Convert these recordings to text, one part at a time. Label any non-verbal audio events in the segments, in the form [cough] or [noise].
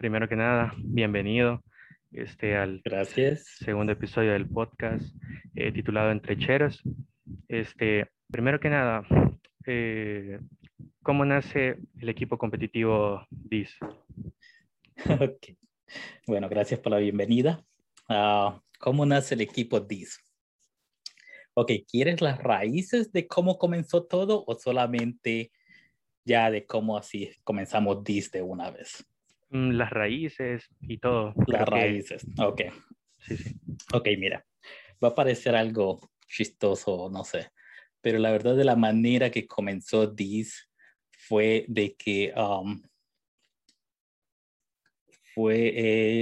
primero que nada, bienvenido este, al Gracias. segundo episodio del podcast eh, titulado Entre Cheros. Este, primero que nada, eh, ¿cómo nace el equipo competitivo DIS? [laughs] Ok. Bueno, gracias por la bienvenida. Ah, ¿Cómo nace el equipo DIS? Ok, ¿quieres las raíces de cómo comenzó todo o solamente ya de cómo así comenzamos DIS de una vez? Mm, Las raíces y todo. Las que- raíces. Ok. sí, sí. Ok, mira, va a parecer algo chistoso, no sé, pero la verdad de la manera que comenzó DIS fue de que um, fue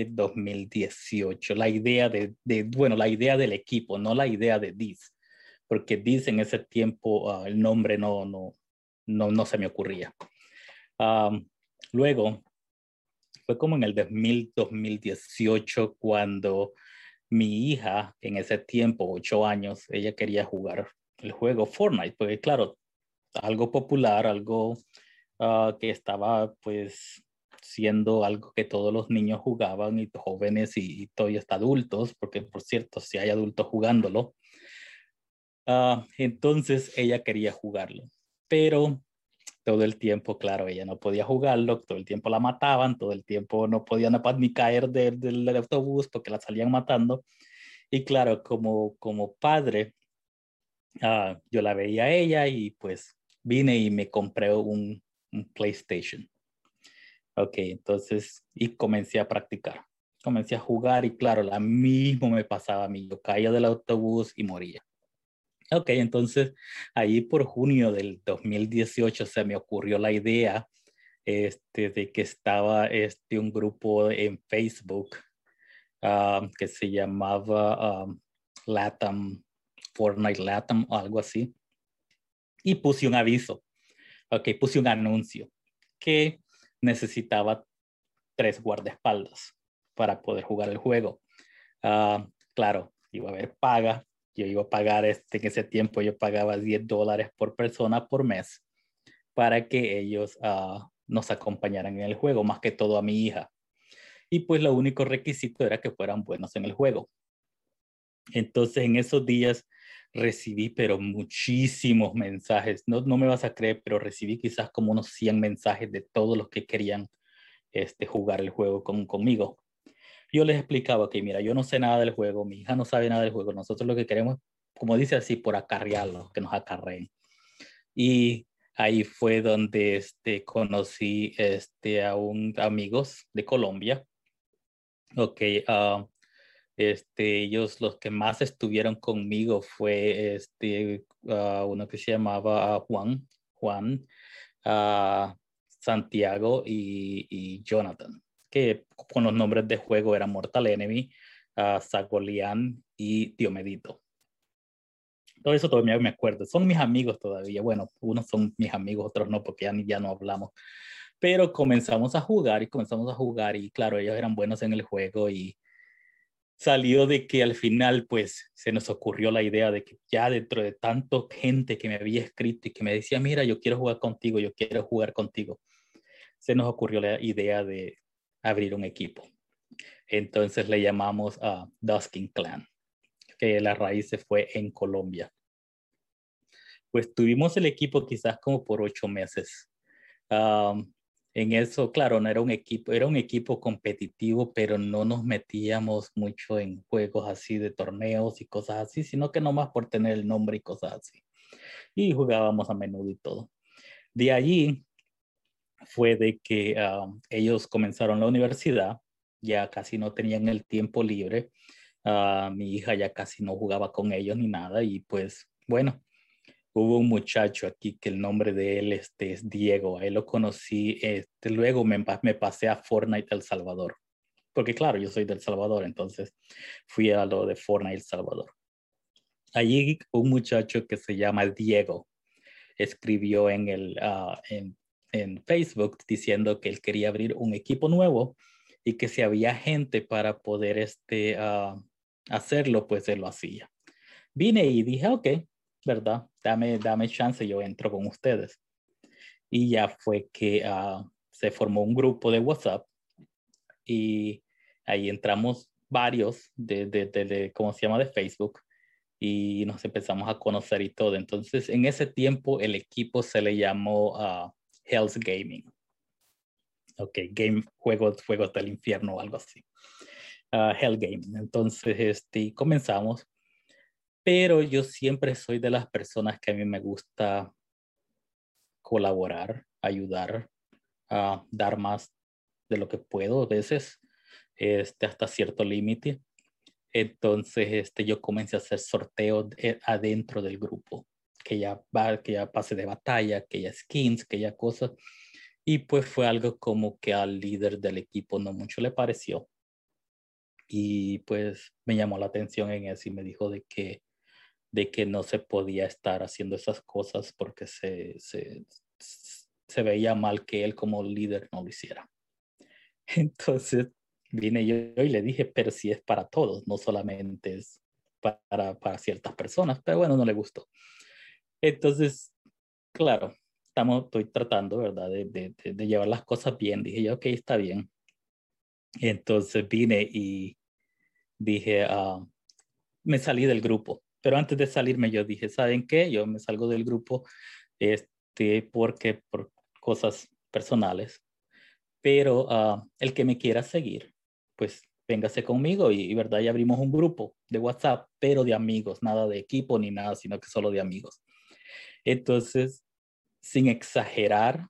eh, 2018, la idea de, de, bueno, la idea del equipo, no la idea de DIS, porque DIS en ese tiempo ah, el nombre no, no, no, no se me ocurría. Um, luego, fue como en el 2000, 2018 cuando mi hija en ese tiempo, ocho años, ella quería jugar el juego Fortnite, porque claro, algo popular, algo ah, que estaba pues siendo algo que todos los niños jugaban y jóvenes y, y todavía hasta adultos, porque por cierto, si hay adultos jugándolo. Ah, entonces ella quería jugarlo, pero todo el tiempo, claro, ella no podía jugarlo, todo el tiempo la mataban, todo el tiempo no podía ni caer del, del, del autobús porque la salían matando. Y claro, como, como padre, ah, yo la veía a ella y pues vine y me compré un, un PlayStation. Ok, entonces, y comencé a practicar. Comencé a jugar y claro, la mismo me pasaba a mí. Yo caía del autobús y moría. Ok, entonces ahí por junio del 2018 se me ocurrió la idea este, de que estaba este, un grupo en Facebook ah, que se llamaba ah, Latam, Fortnite Latam o algo así. Y puse un aviso, ok, puse un anuncio que necesitaba tres guardaespaldas para poder jugar el juego. Ah, claro, iba a haber paga. Yo iba a pagar, este, en ese tiempo yo pagaba 10 dólares por persona por mes para que ellos ah, nos acompañaran en el juego, más que todo a mi hija. Y pues lo único requisito era que fueran buenos en el juego. Entonces en esos días recibí, pero muchísimos mensajes. No, no me vas a creer, pero recibí quizás como unos 100 mensajes de todos los que querían este, jugar el juego con, conmigo. Yo les explicaba que, mira, yo no sé nada del juego, mi hija no sabe nada del juego. Nosotros lo que queremos, como dice así, por acarrearlo, que nos acarreen. Y ahí fue donde este, conocí este, a un amigos de Colombia. Ok, ah, este, ellos los que más estuvieron conmigo fue este, ah, uno que se llamaba Juan, Juan, ah, Santiago y, y Jonathan, que con los nombres de juego eran Mortal Enemy, uh, y Diomedito. Todo eso todavía me acuerdo. Son mis amigos todavía. Bueno, unos son mis amigos, otros no, porque ya, ya no hablamos. Pero comenzamos a jugar y comenzamos a jugar y claro, ellos eran buenos en el juego y salió de que al final pues se nos ocurrió la idea de que ya dentro de tanto gente que me había escrito y que me decía, mira, yo quiero jugar contigo, yo quiero jugar contigo, se nos ocurrió la idea de abrir un equipo. Entonces le llamamos a Duskin Clan, que la raíz se fue en Colombia. Pues tuvimos el equipo quizás como por ocho meses. En eso, claro, no era un equipo, era un equipo competitivo, pero no nos metíamos mucho en juegos así de torneos y cosas así, sino que nomás por tener el nombre y cosas así. Y jugábamos a menudo y todo. De allí fue de que ellos comenzaron la universidad, ya casi no tenían el tiempo libre, uh, mi hija ya casi no jugaba con ellos ni nada, y pues bueno, hubo un muchacho aquí que el nombre de él este, es Diego, a él lo conocí, este, luego me, me pasé a Fortnite El Salvador, porque claro, yo soy del Salvador, entonces fui a lo de Fortnite El Salvador. Allí un muchacho que se llama Diego escribió en, el, uh, en, en Facebook diciendo que él quería abrir un equipo nuevo y que si había gente para poder este, uh, hacerlo, pues él lo hacía. Vine y dije, ok, ¿verdad? Dame, dame chance, yo entro con ustedes. Y ya fue que uh, se formó un grupo de WhatsApp y ahí entramos varios de, de, de, ¿cómo se llama?, de Facebook y nos empezamos a conocer y todo. Entonces, en ese tiempo el equipo se le llamó uh, Hell's Gaming. Ok, game, juegos, juegos del infierno o algo así. Uh, Hell Gaming. Entonces, este, comenzamos. Pero yo siempre soy de las personas que a mí me gusta colaborar, ayudar, dar más de lo que puedo a veces, este, hasta cierto límite. Entonces, este, yo comencé a hacer sorteos adentro del grupo, que ya que ya pase de batalla, que ya skins, que ya cosas. Y pues fue algo como que al líder del equipo no mucho le pareció. Y pues me llamó la atención en eso y me dijo de que, de que no se podía estar haciendo esas cosas porque se, se, se veía mal que él como líder no lo hiciera. [laughs] Entonces vine yo y le dije, pero si es para todos, no solamente es para, para ciertas personas, pero bueno, no le gustó. Entonces, claro, estamos, estoy tratando, ¿verdad?, de, de, de llevar las cosas bien. Dije yo, ok, está bien. Entonces vine y dije, uh, me salí del grupo. Pero antes de salirme yo dije, ¿saben qué? Yo me salgo del grupo este, porque por cosas personales. Pero uh, el que me quiera seguir, pues véngase conmigo y, verdad, ya abrimos un grupo de WhatsApp, pero de amigos, nada de equipo ni nada, sino que solo de amigos. Entonces, sin exagerar,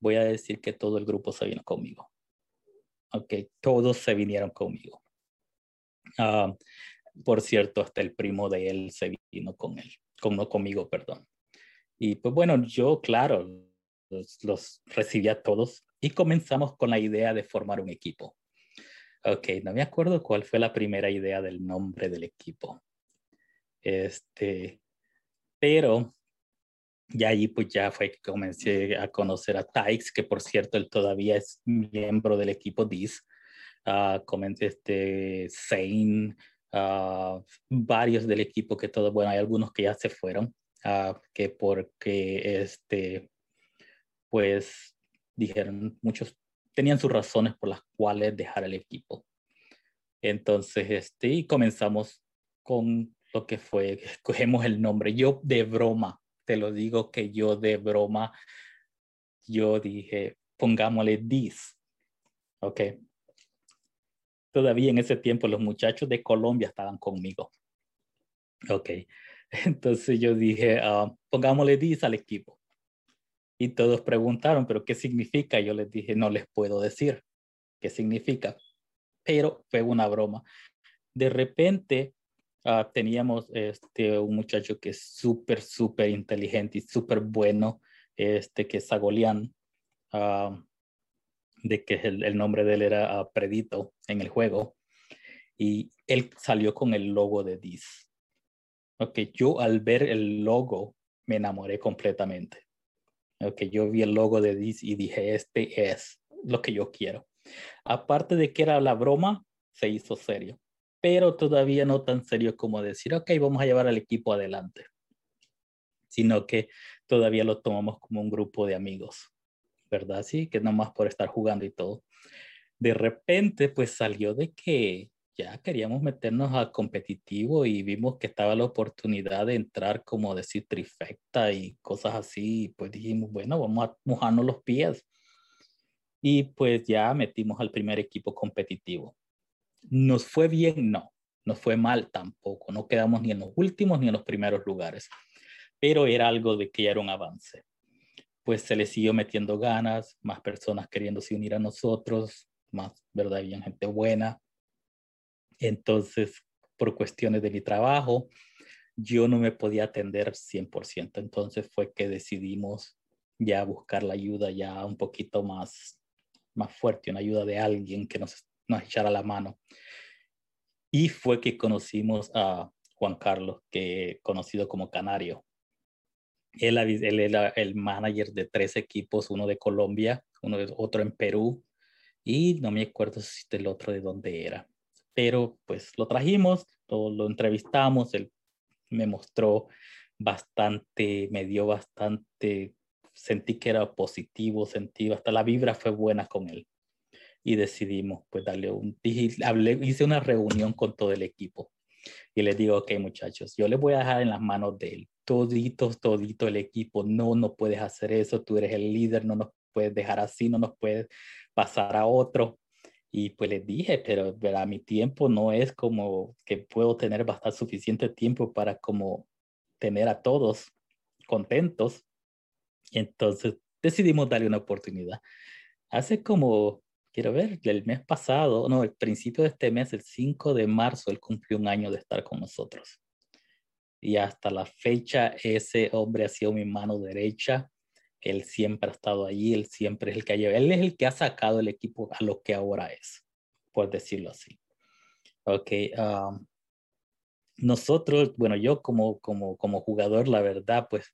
voy a decir que todo el grupo se vino conmigo. Ok, todos se vinieron conmigo. Uh, por cierto, hasta el primo de él se vino con él, con, no conmigo, perdón. Y pues bueno, yo, claro, los, los recibí a todos y comenzamos con la idea de formar un equipo. Ok, no me acuerdo cuál fue la primera idea del nombre del equipo. Este, pero ya allí pues ya fue que comencé a conocer a Tykes, que por cierto él todavía es miembro del equipo DIS. Uh, comencé este Zane, uh, varios del equipo que todo, bueno, hay algunos que ya se fueron, uh, que porque este, pues dijeron, muchos tenían sus razones por las cuales dejar el equipo. Entonces, este, y comenzamos con lo que fue, [laughs] escogemos el nombre. Yo de broma, te lo digo que yo de broma, yo dije, pongámosle This. Ok. Todavía en ese tiempo los muchachos de Colombia estaban conmigo. Ok. [laughs] Entonces yo dije, uh, pongámosle This al equipo. Y todos preguntaron, ¿pero qué significa? Yo les dije, no les puedo decir qué significa, pero fue una broma. De repente uh, teníamos este, un muchacho que es súper, súper inteligente y súper bueno, este, que es Sagolian, uh, de que el, el, nombre de él era uh, Predito en el juego. Y él salió con el logo de Dis. Ok, yo al ver el logo me enamoré completamente que yo vi el logo de Dis y dije, este es lo que yo quiero. Aparte de que era la broma, se hizo serio, pero todavía no tan serio como decir, ok, vamos a llevar al equipo adelante, sino que todavía lo tomamos como un grupo de amigos, ¿verdad? Sí, que más por estar jugando y todo. De repente, pues salió de que ya queríamos meternos al competitivo y vimos que estaba la oportunidad de entrar como decir trifecta y cosas así, pues dijimos, bueno, vamos a mojarnos los pies. Y pues ya metimos al primer equipo competitivo. ¿Nos fue bien? No. Nos fue mal tampoco. No quedamos ni en los últimos ni en los primeros lugares. Pero era algo de que ya era un avance. Pues se le siguió metiendo ganas, más personas queriéndose unir a nosotros, más, ¿verdad? Había gente buena entonces, por cuestiones de mi trabajo, yo no me podía atender 100%. Entonces fue que decidimos ya buscar la ayuda ya un poquito más, más fuerte, una ayuda de alguien que nos, nos echara la mano. Y fue que conocimos a Juan Carlos, que conocido como Canario. Él, él era el manager de tres equipos, uno de Colombia, uno de, otro en Perú, y no me acuerdo si el otro de dónde era pero pues lo trajimos, lo, lo entrevistamos, él me mostró bastante, me dio bastante, sentí que era positivo, sentí, hasta la vibra fue buena con él. Y decidimos pues darle un, hablé, hice una reunión con todo el equipo y les digo, ok muchachos, yo les voy a dejar en las manos de él, toditos, todito el equipo, no, no puedes hacer eso, tú eres el líder, no nos puedes dejar así, no nos puedes pasar a otro. Y pues les dije, pero a mi tiempo no es como que puedo tener bastante suficiente tiempo para como tener a todos contentos. Entonces decidimos darle una oportunidad. Hace como, quiero ver, el mes pasado, no, el principio de este mes, el 5 de marzo, él cumplió un año de estar con nosotros. Y hasta la fecha, ese hombre ha sido mi mano derecha él siempre ha estado allí, él siempre es el que ha llevado, él es el que ha sacado el equipo a lo que ahora es, por decirlo así. Ok, um, nosotros, bueno, yo como, como, como jugador, la verdad, pues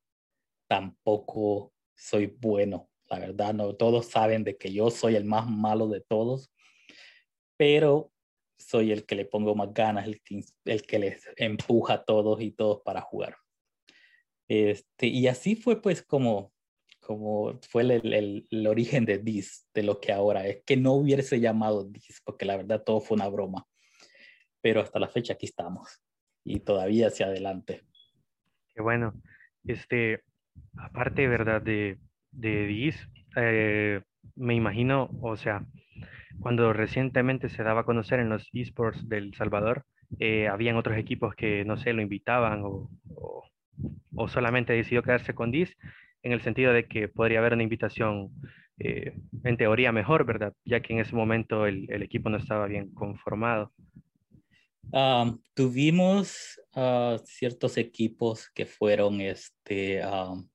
tampoco soy bueno, la verdad, no, todos saben de que yo soy el más malo de todos, pero soy el que le pongo más ganas, el que, el que les empuja a todos y todos para jugar. Este, y así fue pues como como fue el, el, origen de DIS, de lo que ahora es, que no hubiese llamado DIS, porque la verdad todo fue una broma. Pero hasta la fecha aquí estamos y todavía hacia adelante. Qué bueno. Este, aparte, ¿verdad? De, de DIS, eh, me imagino, o sea, cuando recientemente se daba a conocer en los esports del Salvador, eh, habían otros equipos que, no sé, lo invitaban o, o, o solamente decidió quedarse con DIS en el sentido de que podría haber una invitación eh, en teoría mejor, ¿verdad? Ya que en ese momento el, el equipo no estaba bien conformado. Um, tuvimos uh, ciertos equipos que fueron, este, um,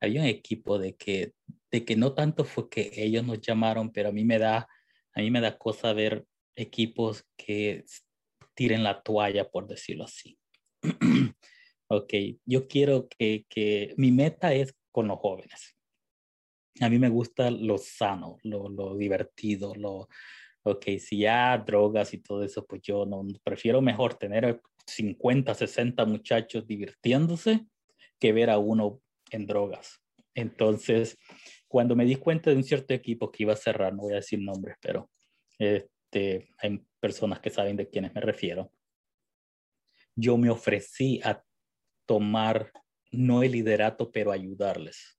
había un equipo de que, de que no tanto fue que ellos nos llamaron, pero a mí me da, a mí me da cosa ver equipos que tiren la toalla, por decirlo así. [clears throat] ok, yo quiero que, que mi meta es con los jóvenes. A mí me gusta lo sano, lo, lo divertido, lo, ok, si ya drogas y todo eso, pues yo no, prefiero mejor tener 50, 60 muchachos divirtiéndose que ver a uno en drogas. Entonces, cuando me di cuenta de un cierto equipo que iba a cerrar, no voy a decir nombres, pero este, hay personas que saben de quiénes me refiero, yo me ofrecí a tomar no el liderato, pero ayudarles.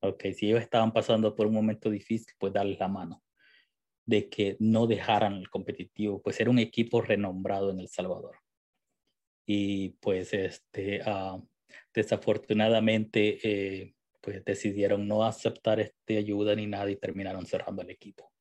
Ok, si ellos estaban pasando por un momento difícil, pues darles la mano de que no dejaran el competitivo, pues era un equipo renombrado en El Salvador. Y pues este, uh, desafortunadamente, eh, pues decidieron no aceptar esta ayuda ni nada y terminaron cerrando el equipo.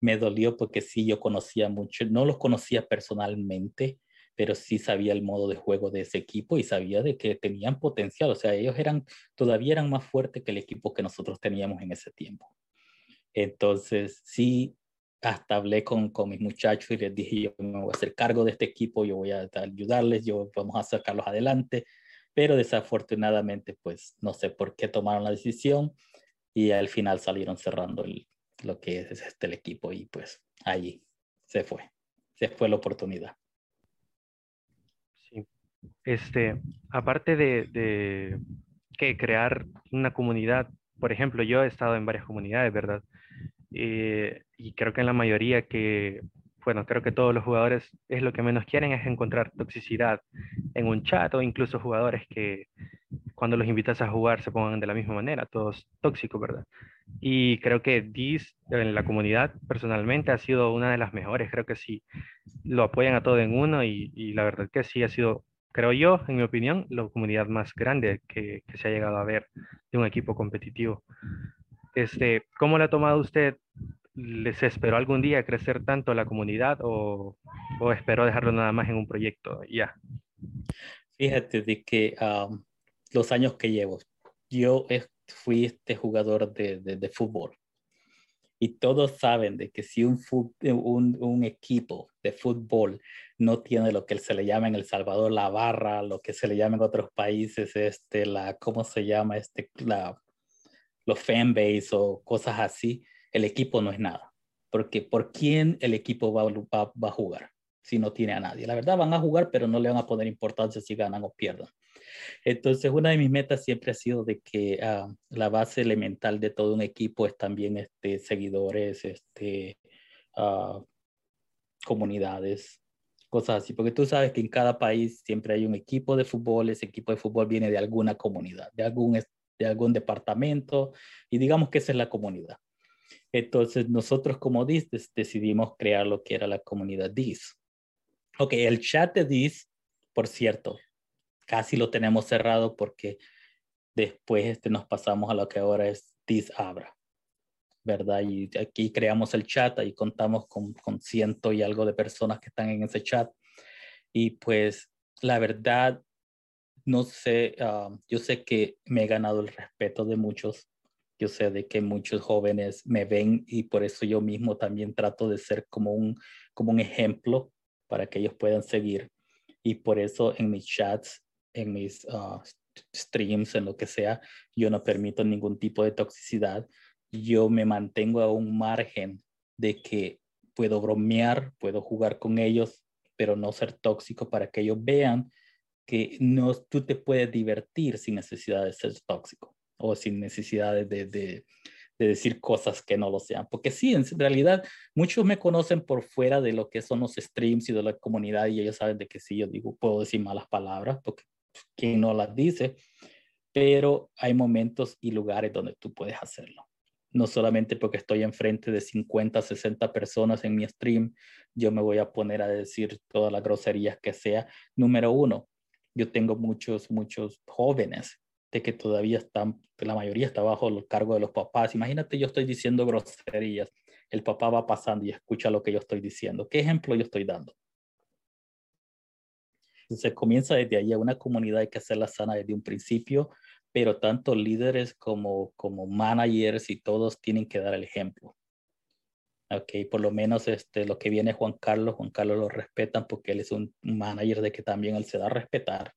Me dolió porque sí, yo conocía mucho, no los conocía personalmente, pero sí sabía el modo de juego de ese equipo y sabía de que tenían potencial, o sea, ellos eran, todavía eran más fuertes que el equipo que nosotros teníamos en ese tiempo. Entonces, sí, hasta hablé con, con mis muchachos y les dije, yo me voy a hacer cargo de este equipo, yo voy a ayudarles, yo vamos a sacarlos adelante, pero desafortunadamente, pues no sé por qué tomaron la decisión y al final salieron cerrando lo que es este, el equipo y pues allí se fue, se fue la oportunidad. Este, aparte de, que crear una comunidad, por ejemplo, yo he estado en varias comunidades, ¿verdad? Eh, y creo que en la mayoría que, bueno, creo que todos los jugadores es lo que menos quieren es encontrar toxicidad en un chat o incluso jugadores que cuando los invitas a jugar se pongan de la misma manera, todos tóxicos, ¿verdad? Y creo que DIS en la comunidad personalmente ha sido una de las mejores, creo que sí, lo apoyan a todo en uno y, la verdad que sí ha sido creo yo, en mi opinión, la comunidad más grande que, se ha llegado a ver de un equipo competitivo. Este, ¿Cómo le ha tomado usted? ¿Les esperó algún día crecer tanto la comunidad o, o esperó dejarlo nada más en un proyecto? Ya. Fíjate de que los años que llevo, yo fui este jugador de, de, de fútbol y todos saben de que si un, un, un, equipo de fútbol no tiene lo que se le llama en El Salvador la barra, lo que se le llama en otros países, este, la, ¿cómo se llama? Este, la, los fanbase o cosas así, el equipo no es nada. Porque ¿por quién el equipo va, va, va a jugar si no tiene a nadie? La verdad van a jugar, pero no le van a poner importancia si ganan o pierdan. Entonces, una de mis metas siempre ha sido de que ah, la base elemental de todo un equipo es también este, seguidores, este, uh, comunidades, cosas así, porque tú sabes que en cada país siempre hay un equipo de fútbol, ese equipo de fútbol viene de alguna comunidad, de algún, de algún departamento, y digamos que esa es la comunidad. Entonces, nosotros como DIS decidimos crear lo que era la comunidad DIS. Ok, el chat de DIS, por cierto, casi lo tenemos cerrado porque después este, nos pasamos a lo que ahora es DIS Abra. ¿verdad? Y aquí creamos el chat, ahí contamos con, con ciento y algo de personas que están en ese chat. Y pues la verdad, no sé, ah, yo sé que me he ganado el respeto de muchos. Yo sé de que muchos jóvenes me ven y por eso yo mismo también trato de ser como un, como un ejemplo para que ellos puedan seguir. Y por eso en mis chats, en mis ah, streams, en lo que sea, yo no permito ningún tipo de toxicidad yo me mantengo a un margen de que puedo bromear, puedo jugar con ellos, pero no ser tóxico para que ellos vean que no, tú te puedes divertir sin necesidad de ser tóxico o sin necesidad de, de, de, decir cosas que no lo sean. Porque sí, en realidad muchos me conocen por fuera de lo que son los streams y de la comunidad y ellos saben de que sí, yo digo, puedo decir malas palabras porque quien no las dice, pero hay momentos y lugares donde tú puedes hacerlo no solamente porque estoy enfrente de 50, 60 personas en mi stream, yo me voy a poner a decir todas las groserías que sea. Número uno, yo tengo muchos, muchos jóvenes de que todavía están, la mayoría está bajo el cargo de los papás. Imagínate, yo estoy diciendo groserías, el papá va pasando y escucha lo que yo estoy diciendo. ¿Qué ejemplo yo estoy dando? Se comienza desde ahí, una comunidad hay que hacerla sana desde un principio, pero tanto líderes como, como managers y todos tienen que dar el ejemplo. Ok, por lo menos este, lo que viene Juan Carlos, Juan Carlos lo respetan porque él es un manager de que también él se da a respetar.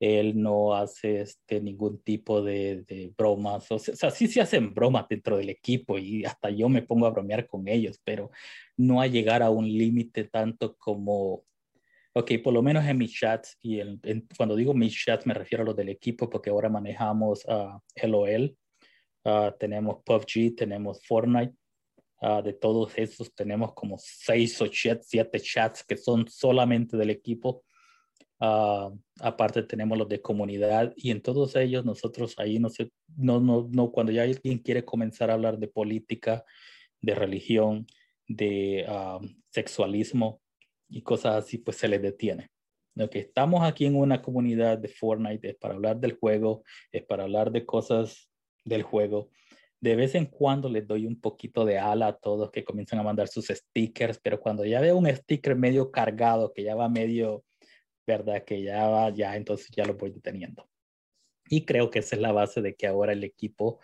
Él no hace este, ningún tipo de, bromas. O sea, sí se hacen bromas dentro del equipo y hasta yo me pongo a bromear con ellos, pero no a llegar a un límite tanto como Ok, por lo menos en mis chats, y cuando digo mis chats me refiero a los del equipo porque ahora manejamos LOL, uh, tenemos PUBG, tenemos Fortnite, uh, de todos esos tenemos como seis o siete chats que son solamente del equipo. Aparte tenemos los de comunidad y en todos ellos nosotros ahí no sé, no, no, no, cuando ya alguien quiere comenzar a hablar de política, de religión, de sexualismo, y cosas así, pues se les detiene. Lo que estamos aquí en una comunidad de Fortnite es para hablar del juego, es para hablar de cosas del juego. De vez en cuando les doy un poquito de ala a todos que comienzan a mandar sus stickers, pero cuando ya veo un sticker medio cargado, que ya va medio, ¿verdad? Que ya va, ya entonces ya lo voy deteniendo. Y creo que esa es la base de que ahora el equipo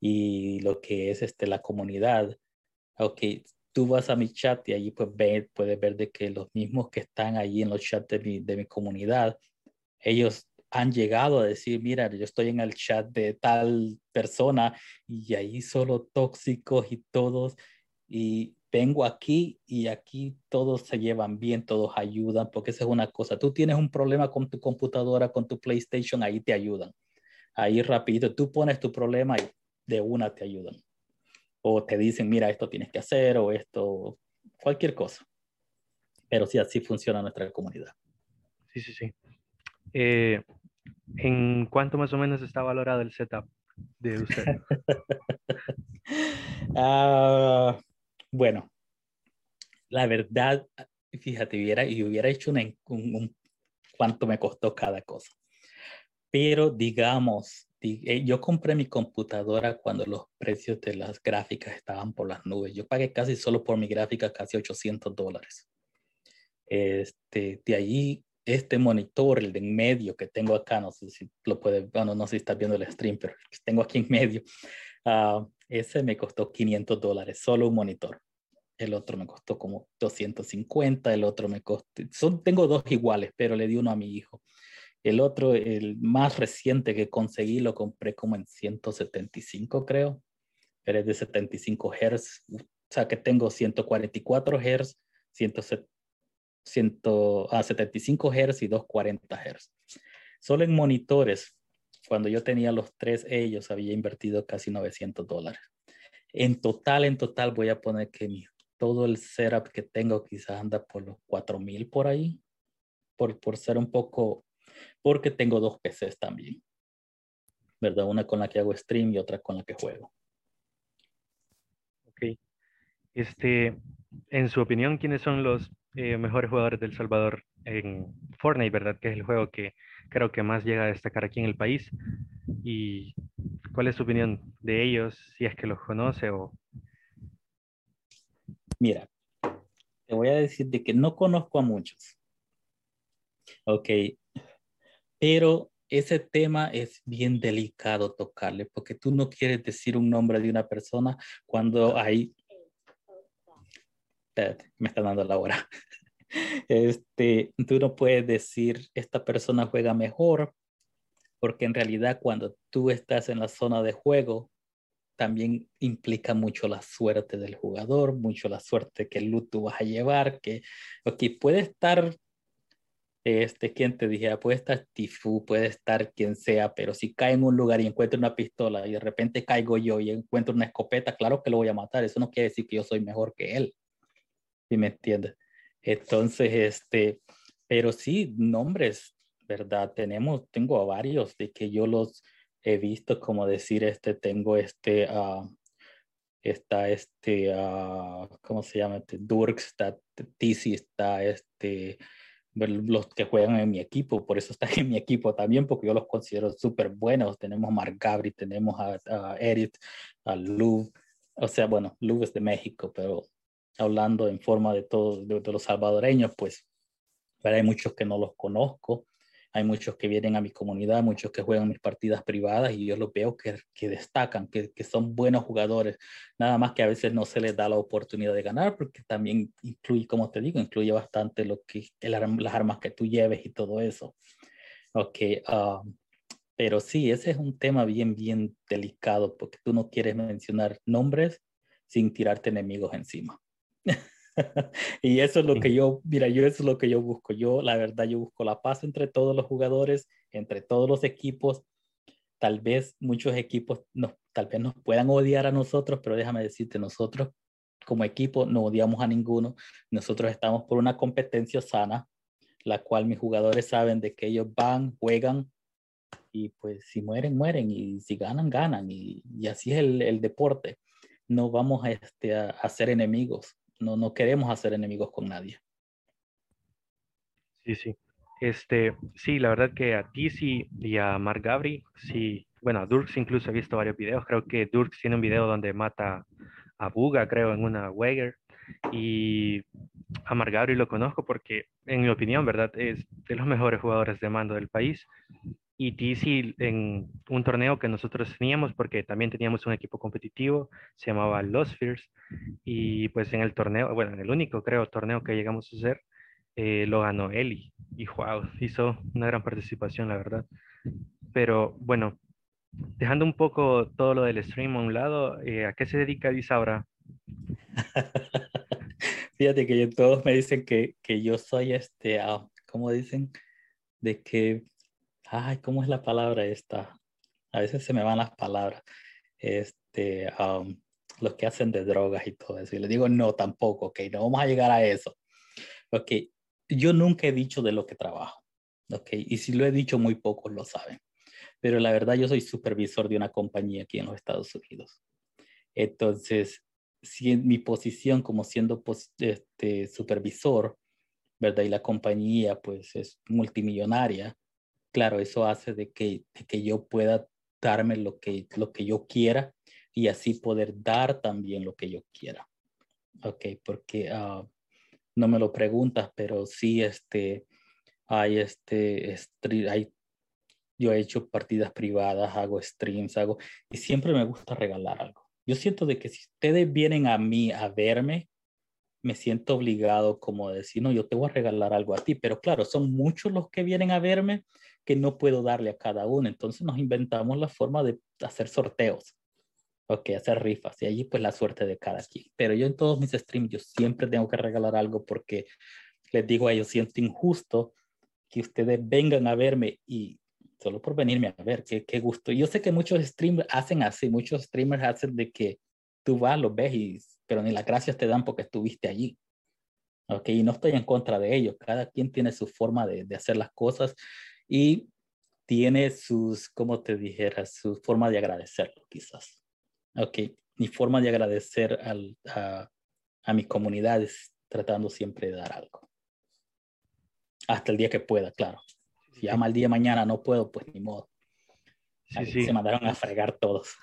y lo que es este, la comunidad, ok, tú vas a mi chat y allí pues ve, puedes ver de que los mismos que están allí en los chats de mi, de mi comunidad, ellos han llegado a decir, mira, yo estoy en el chat de tal persona y ahí solo tóxicos y todos, y vengo aquí y aquí todos se llevan bien, todos ayudan, porque esa es una cosa, tú tienes un problema con tu computadora, con tu PlayStation, ahí te ayudan, ahí rápido, tú pones tu problema y de una te ayudan o te dicen, mira, esto tienes que hacer o esto, cualquier cosa. Pero sí, así funciona nuestra comunidad. Sí, sí, sí. Eh, ¿En cuánto más o menos está valorado el setup de usted? [laughs] Ah, bueno, la verdad, fíjate, hubiera, y hubiera hecho un, un, cuánto me costó cada cosa. Pero digamos, eh, yo compré mi computadora cuando los precios de las gráficas estaban por las nubes. Yo pagué casi solo por mi gráfica casi 800 dólares. Este, de ahí, este monitor, el de en medio que tengo acá, no sé si lo puede, bueno, no sé si estás viendo el stream, pero tengo aquí en medio. Uh, ese me costó 500 dólares, solo un monitor. El otro me costó como 250, el otro me costó, son, tengo dos iguales, pero le di uno a mi hijo. El otro, el más reciente que conseguí, lo compré como en 175, creo, pero es de 75 Hz. O sea que tengo 144 Hz, 175 Hz y 240 Hz. Solo en monitores, cuando yo tenía los tres ellos, había invertido casi 900 dólares. En total, en total, voy a poner que mi, todo el setup que tengo quizás anda por los 4000 por ahí, por, por ser un poco, porque tengo dos PCs también, ¿verdad? Una con la que hago stream y otra con la que juego. Ok. Este, en su opinión, ¿quiénes son los eh, mejores jugadores del Salvador en Fortnite, verdad? Que es el juego que creo que más llega a destacar aquí en el país. ¿Y cuál es su opinión de ellos, si es que los conoce o... Mira, te voy a decir de que no conozco a muchos. Ok, pero ese tema es bien delicado tocarle porque tú no quieres decir un nombre de una persona cuando hay... me está dando la hora. [laughs] Este, tú no puedes decir, esta persona juega mejor, porque en realidad cuando tú estás en la zona de juego, también implica mucho la suerte del jugador, mucho la suerte que el tú vas a llevar, que okay, puede estar, este, quien te dije, puede estar Tifu, puede estar quien sea, pero si cae en un lugar y encuentra una pistola y de repente caigo yo y encuentro una escopeta, claro que lo voy a matar, eso no quiere decir que yo soy mejor que él, ¿sí me entiendes? Entonces, este, pero sí, nombres, ¿verdad? Tenemos, tengo varios de que yo los he visto, como decir, este, tengo este, uh, está este, uh, ¿cómo se llama? Este, Durks, está Tizi, está este, los que juegan en mi equipo, por eso están [laughs] en mi equipo también, porque yo los considero súper buenos. Tenemos a Mark Gabri, tenemos a, a Edith, a Lou, o sea, bueno, Lou es de México, pero hablando en forma de todos, de, los salvadoreños, pues pero hay muchos que no los conozco, hay muchos que vienen a mi comunidad, muchos que juegan mis partidas privadas y yo los veo que, que destacan, que, que, son buenos jugadores, nada más que a veces no se les da la oportunidad de ganar porque también incluye, como te digo, incluye bastante lo que, el, las armas que tú lleves y todo eso. Ok, ah, pero sí, ese es un tema bien, bien delicado porque tú no quieres mencionar nombres sin tirarte enemigos encima. [laughs] y eso es lo que yo, mira, yo eso es lo que yo busco. Yo, la verdad, yo busco la paz entre todos los jugadores, entre todos los equipos. Tal vez muchos equipos nos, tal vez nos puedan odiar a nosotros, pero déjame decirte, nosotros como equipo no odiamos a ninguno. Nosotros estamos por una competencia sana, la cual mis jugadores saben de que ellos van, juegan y pues si mueren, mueren y si ganan, ganan y, y así es el, el, deporte. No vamos a, este, a, a ser enemigos no, no queremos hacer enemigos con nadie. Sí, sí. Este, sí, la verdad que a ti sí y a Mark Gabri, sí, bueno, a Durks incluso he visto varios videos, creo que Durks tiene un video donde mata a Buga, creo, en una Wager, y a Mark Gabri lo conozco porque, en mi opinión, ¿verdad? Es de los mejores jugadores de mando del país, y TC en un torneo que nosotros teníamos, porque también teníamos un equipo competitivo, se llamaba Los Fears, y pues en el torneo, bueno, en el único creo torneo que llegamos a hacer, eh, lo ganó Eli, y wow, hizo una gran participación, la verdad. Pero bueno, dejando un poco todo lo del stream a un lado, eh, ¿a qué se dedica Disaura? [laughs] Fíjate que todos me dicen que, que yo soy este, uh, ¿cómo dicen? De que ay, ¿cómo es la palabra esta? A veces se me van las palabras. Este, los que hacen de drogas y todo eso. Y le digo, no, tampoco, ok, no vamos a llegar a eso. Ok, yo nunca he dicho de lo que trabajo. Ok, y si lo he dicho, muy pocos lo saben. Pero la verdad, yo soy supervisor de una compañía aquí en los Estados Unidos. Entonces, si en mi posición como siendo este, supervisor, ¿verdad? Y la compañía, pues, es multimillonaria, claro, eso hace de que, que yo pueda darme lo que, lo que yo quiera y así poder dar también lo que yo quiera. Ok, porque ah, no me lo preguntas, pero sí, este, hay este, hay, yo he hecho partidas privadas, hago streams, hago, y siempre me gusta regalar algo. Yo siento de que si ustedes vienen a mí a verme, me siento obligado como decir, no, yo te voy a regalar algo a ti, pero claro, son muchos los que vienen a verme que no puedo darle a cada uno. Entonces nos inventamos la forma de hacer sorteos. Ok, hacer rifas. Y allí pues la suerte de cada quien. Pero yo en todos mis streams yo siempre tengo que regalar algo porque les digo a ellos, siento injusto que ustedes vengan a verme y solo por venirme a ver, qué, qué gusto. Yo sé que muchos streamers hacen así, muchos streamers hacen de que tú vas, los ves, y, pero ni las gracias te dan porque estuviste allí. Ok, y no estoy en contra de ellos, cada quien tiene su forma de, de hacer las cosas y tiene sus, como te dijera, su forma de agradecerlo quizás. Ok, mi forma de agradecer al, a, a mi comunidad es tratando siempre de dar algo. Hasta el día que pueda, claro. Si llama el día de mañana no puedo, pues ni modo. Sí, sí. Se mandaron a fregar todos.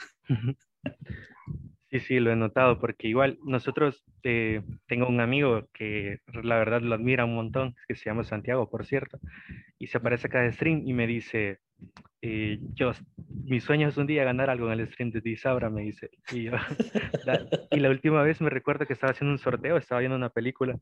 Sí, sí, lo he notado, porque igual nosotros, eh, tengo un amigo que la verdad lo admira un montón, que se llama Santiago, por cierto, y se aparece cada stream y me dice, eh, yo, mi sueño es un día ganar algo en el stream de Disabra, me dice. Y, yo, [laughs] la, y la última vez me recuerdo que estaba haciendo un sorteo, estaba viendo una película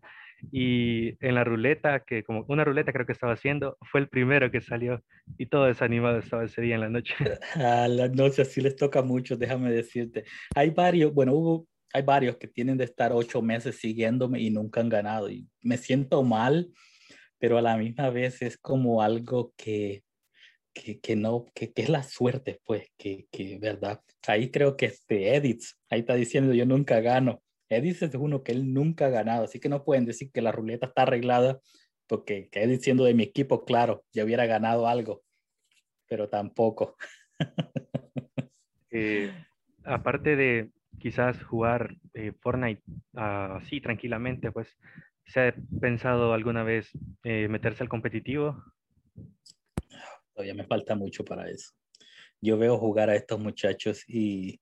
y en la ruleta, que como una ruleta creo que estaba haciendo, fue el primero que salió y todo desanimado estaba ese día en la noche. [laughs] A la noche sí les toca mucho, déjame decirte. Hay varios, bueno, hubo, hay varios que tienen de estar ocho meses siguiéndome y nunca han ganado y me siento mal, pero a la misma vez es como algo que que, que no, que, que, es la suerte, pues, que, que, ¿verdad? Ahí creo que este Edits, ahí está diciendo yo nunca gano. Edits es uno que él nunca ha ganado, así que no pueden decir que la ruleta está arreglada, porque que Edits siendo de mi equipo, claro, ya hubiera ganado algo, pero tampoco. [laughs] eh, aparte de quizás jugar eh, Fortnite así tranquilamente, pues, ¿se ha pensado alguna vez eh, meterse al competitivo? Todavía me falta mucho para eso. Yo veo jugar a estos muchachos y,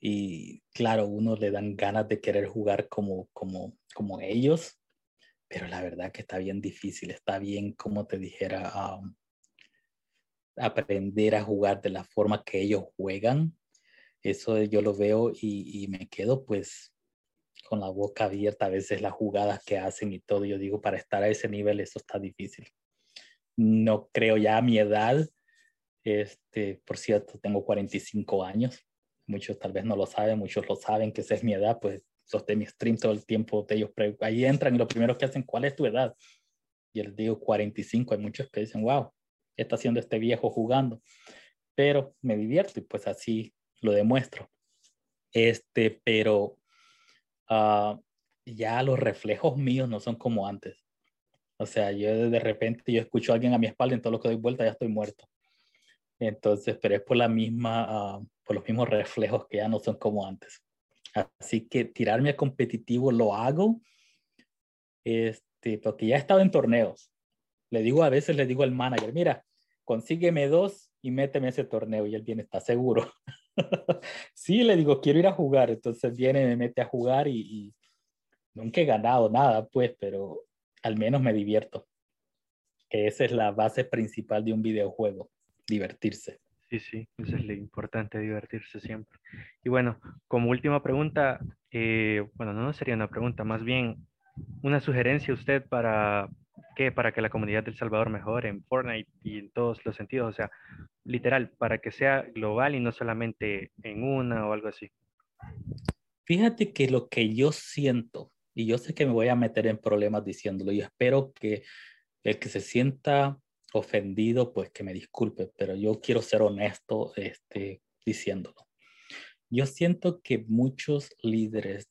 y claro, uno le dan ganas de querer jugar como, como, como ellos, pero la verdad que está bien difícil, está bien, como te dijera, aprender a jugar de la forma que ellos juegan. Eso yo lo veo y, y me quedo pues con la boca abierta a veces las jugadas que hacen y todo. Yo digo, para estar a ese nivel eso está difícil no creo ya a mi edad. Este, por cierto, tengo 45 años. Muchos tal vez no lo saben, muchos lo saben que esa es mi edad, pues de mi stream todo el tiempo de ellos. Ahí entran y lo primero que hacen, ¿cuál es tu edad? Y les digo 45. Hay muchos que dicen, wow, ¿qué está haciendo este viejo jugando? Pero me divierto y pues así lo demuestro. Este, pero uh, ya los reflejos míos no son como antes. O sea, yo de repente yo escucho a alguien a mi espalda, en todo lo que doy vuelta ya estoy muerto. Entonces, pero es por la misma, uh, por los mismos reflejos que ya no son como antes. Así que tirarme a competitivo lo hago, este, porque ya he estado en torneos. Le digo a veces, le digo al manager, mira, consígueme dos y méteme ese torneo y él viene, está seguro. [laughs] sí, le digo, quiero ir a jugar. Entonces viene, me mete a jugar y, nunca he ganado nada, pues, pero al menos me divierto. Que esa es la base principal de un videojuego, divertirse. Sí, sí, eso es lo importante, divertirse siempre. Y bueno, como última pregunta, eh, bueno, no sería una pregunta, más bien una sugerencia usted para que para que la comunidad del Salvador mejore en Fortnite y en todos los sentidos, o sea, literal, para que sea global y no solamente en una o algo así. Fíjate que lo que yo siento y yo sé que me voy a meter en problemas diciéndolo y espero que el que se sienta ofendido, pues que me disculpe, pero yo quiero ser honesto este, diciéndolo. Yo siento que muchos líderes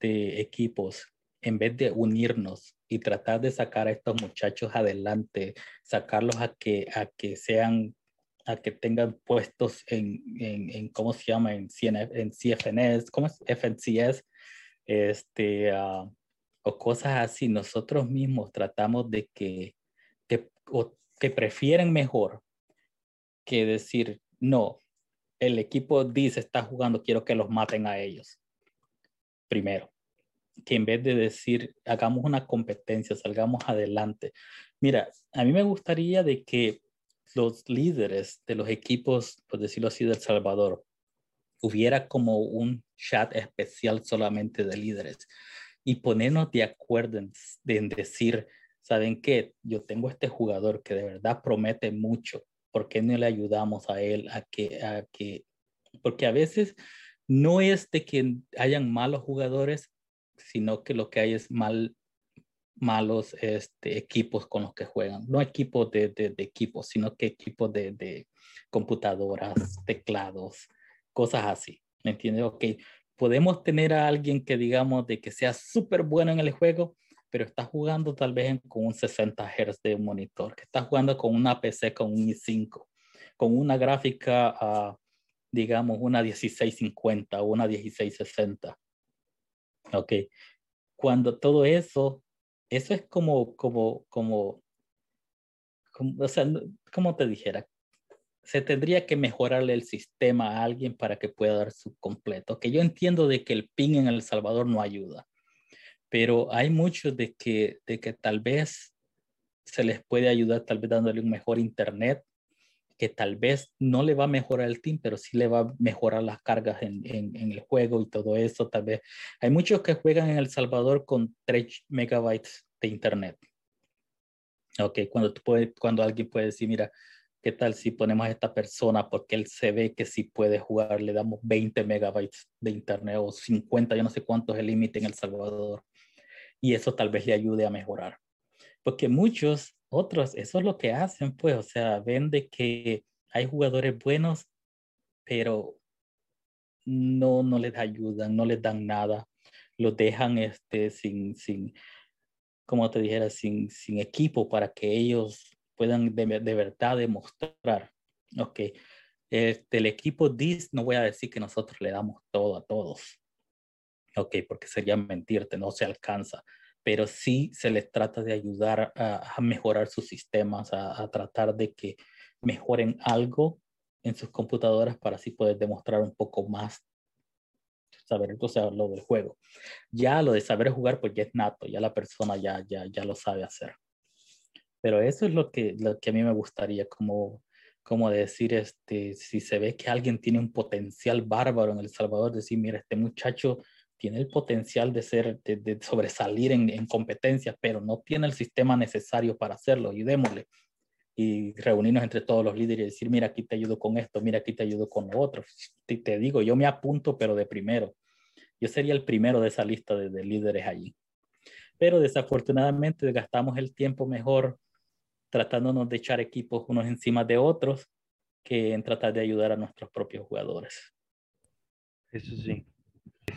de equipos, en vez de unirnos y tratar de sacar a estos muchachos adelante, sacarlos a que, a que sean, a que tengan puestos en, en, en ¿cómo se llama? En, CNF, en CFNS, ¿cómo es? FNCS, este, uh, o cosas así, nosotros mismos tratamos de que, que, o, que prefieren mejor que decir, no, el equipo dice está jugando, quiero que los maten a ellos. Primero, que en vez de decir, hagamos una competencia, salgamos adelante. Mira, a mí me gustaría de que los líderes de los equipos, por decirlo así, del Salvador, hubiera como un chat especial solamente de líderes y ponernos de acuerdo en, decir, ¿saben qué? Yo tengo este jugador que de verdad promete mucho. ¿Por qué no le ayudamos a él a que, a que, porque a veces no es de que hayan malos jugadores, sino que lo que hay es mal, malos este, equipos con los que juegan. No equipos de, de, equipos, sino que equipos de, de, computadoras, teclados, cosas así. ¿Me entiendes? Ok, podemos tener a alguien que digamos de que sea súper bueno en el juego, pero está jugando tal vez con un 60 Hz de monitor, que está jugando con una PC con un i5, con una gráfica, digamos, una 1650 o una 1660. Ok, cuando todo eso, eso es como, como, como, o sea, como te dijera, se tendría que mejorarle el sistema a alguien para que pueda dar su completo. Que yo entiendo de que el ping en El Salvador no ayuda, pero hay muchos de que, de que tal vez se les puede ayudar, tal vez dándole un mejor internet, que tal vez no le va a mejorar el team, pero sí le va a mejorar las cargas en, en, el juego y todo eso. Tal vez hay muchos que juegan en El Salvador con 3 megabytes de internet. Ok, cuando, tú puedes, cuando alguien puede decir, mira, ¿Qué tal si ponemos a esta persona porque él se ve que sí puede jugar, le damos 20 megabytes de internet o 50, yo no sé cuánto es el límite en El Salvador? Y eso tal vez le ayude a mejorar. Porque muchos otros, eso es lo que hacen, pues, o sea, ven de que hay jugadores buenos, pero no, no les ayudan, no les dan nada, los dejan este, sin, sin, como te dijera, sin, sin equipo para que ellos puedan de, de verdad demostrar, ok, este, el equipo DIS, no voy a decir que nosotros le damos todo a todos, ok, porque sería mentirte, no se alcanza, pero sí se les trata de ayudar a, a mejorar sus sistemas, a, a, tratar de que mejoren algo en sus computadoras para así poder demostrar un poco más saber sea, lo del juego. Ya lo de saber jugar, pues ya es nato, ya la persona ya, ya, ya lo sabe hacer. Pero eso es lo que, lo que a mí me gustaría, como, como decir, este, si se ve que alguien tiene un potencial bárbaro en El Salvador, decir, mira, este muchacho tiene el potencial de ser, de, de sobresalir en, en competencias, pero no tiene el sistema necesario para hacerlo, y démosle. Y reunirnos entre todos los líderes y decir, mira, aquí te ayudo con esto, mira, aquí te ayudo con lo otro. Te, te digo, yo me apunto, pero de primero. Yo sería el primero de esa lista de, de líderes allí. Pero desafortunadamente gastamos el tiempo mejor tratándonos de echar equipos unos encima de otros que en tratar de ayudar a nuestros propios jugadores. Eso sí.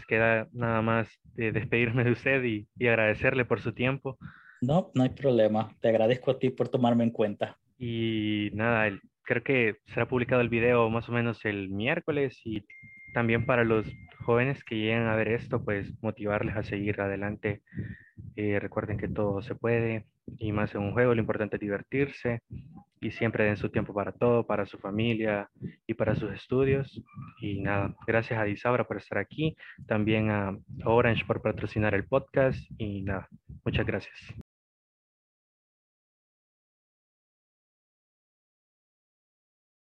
Queda nada más de despedirme de usted y, y agradecerle por su tiempo. No, no hay problema. Te agradezco a ti por tomarme en cuenta. Y nada, el, creo que será publicado el video más o menos el miércoles y también para los jóvenes que lleguen a ver esto, pues motivarles a seguir adelante. Eh, recuerden que todo se puede y más en un juego, lo importante es divertirse y siempre den su tiempo para todo, para su familia y para sus estudios. Y nada, gracias a Disaura por estar aquí, también a Orange por patrocinar el podcast y nada, muchas gracias.